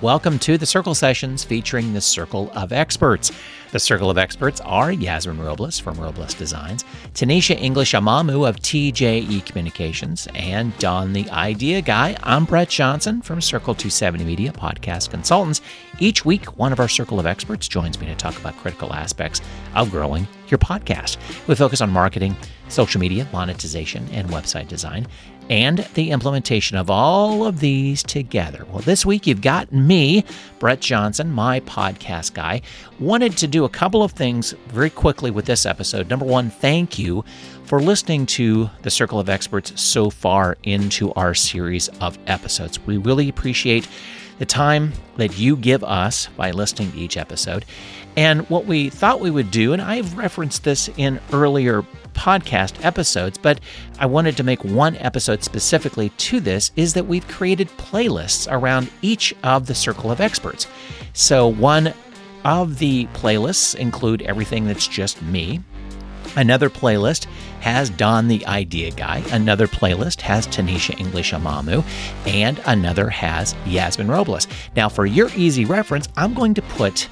Welcome to the Circle Sessions featuring the Circle of Experts. The Circle of Experts are Yasmine Robles from Robles Designs, Tonnisha English Amamoo of TJE Communications, and Don the Idea Guy. I'm Brett Johnson from Circle 270 Media Podcast Consultants. Each week, one of our Circle of Experts joins me to talk about critical aspects of growing your podcast. We focus on marketing, social media, monetization, and website design and the implementation of all of these together. Well, this week you've got me, Brett Johnson, my podcast guy. Wanted to do a couple of things very quickly with this episode. Number one, thank you for listening to the Circle of Experts so far into our series of episodes. We really appreciate the time that you give us by listening to each episode. And what we thought we would do, and I've referenced this in earlier podcast episodes, but I wanted to make one episode specifically to this, is that we've created playlists around each of the Circle of Experts. So one of the playlists include everything that's just me. Another playlist has Don the Idea Guy. Another playlist has Tonnisha English Amamoo. And another has Yasmine Robles. Now, for your easy reference, I'm going to put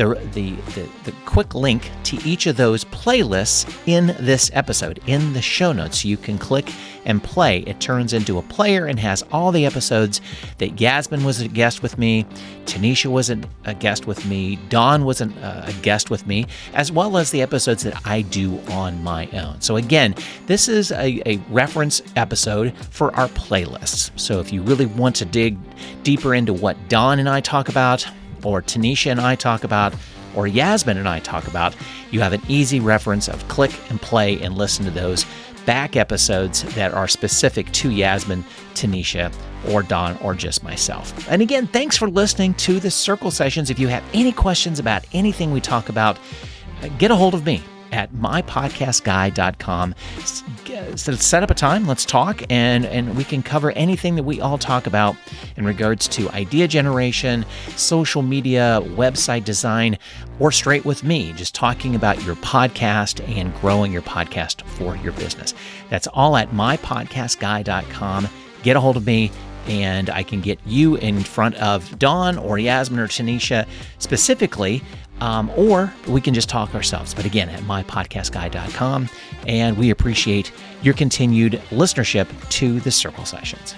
the, the, the, the, quick link to each of those playlists in this episode, in the show notes. You can click and play. It turns into a player and has all the episodes that Yasmine was a guest with me, Tonnisha was a, guest with me, Don was an, uh, a guest with me, as well as the episodes that I do on my own. So, again, this is a, a reference episode for our playlists. So, if you really want to dig deeper into what Don and I talk about, or Tonnisha and I talk about, or Yasmine and I talk about, you have an easy reference of click and play and listen to those back episodes that are specific to Yasmine, Tonnisha, or Don, or just myself. And again, thanks for listening to the Circle Sessions. If you have any questions about anything we talk about, get a hold of me at mypodcastguy.com. So set up a time, let's talk, and, and we can cover anything that we all talk about in regards to idea generation, social media, website design, or straight with me, just talking about your podcast and growing your podcast for your business. That's all at mypodcastguy.com. Get a hold of me and I can get you in front of Don or Yasmine or Tonnisha specifically um, or we can just talk ourselves. But again, at mypodcastguy.com. And we appreciate your continued listenership to the Circle Sessions.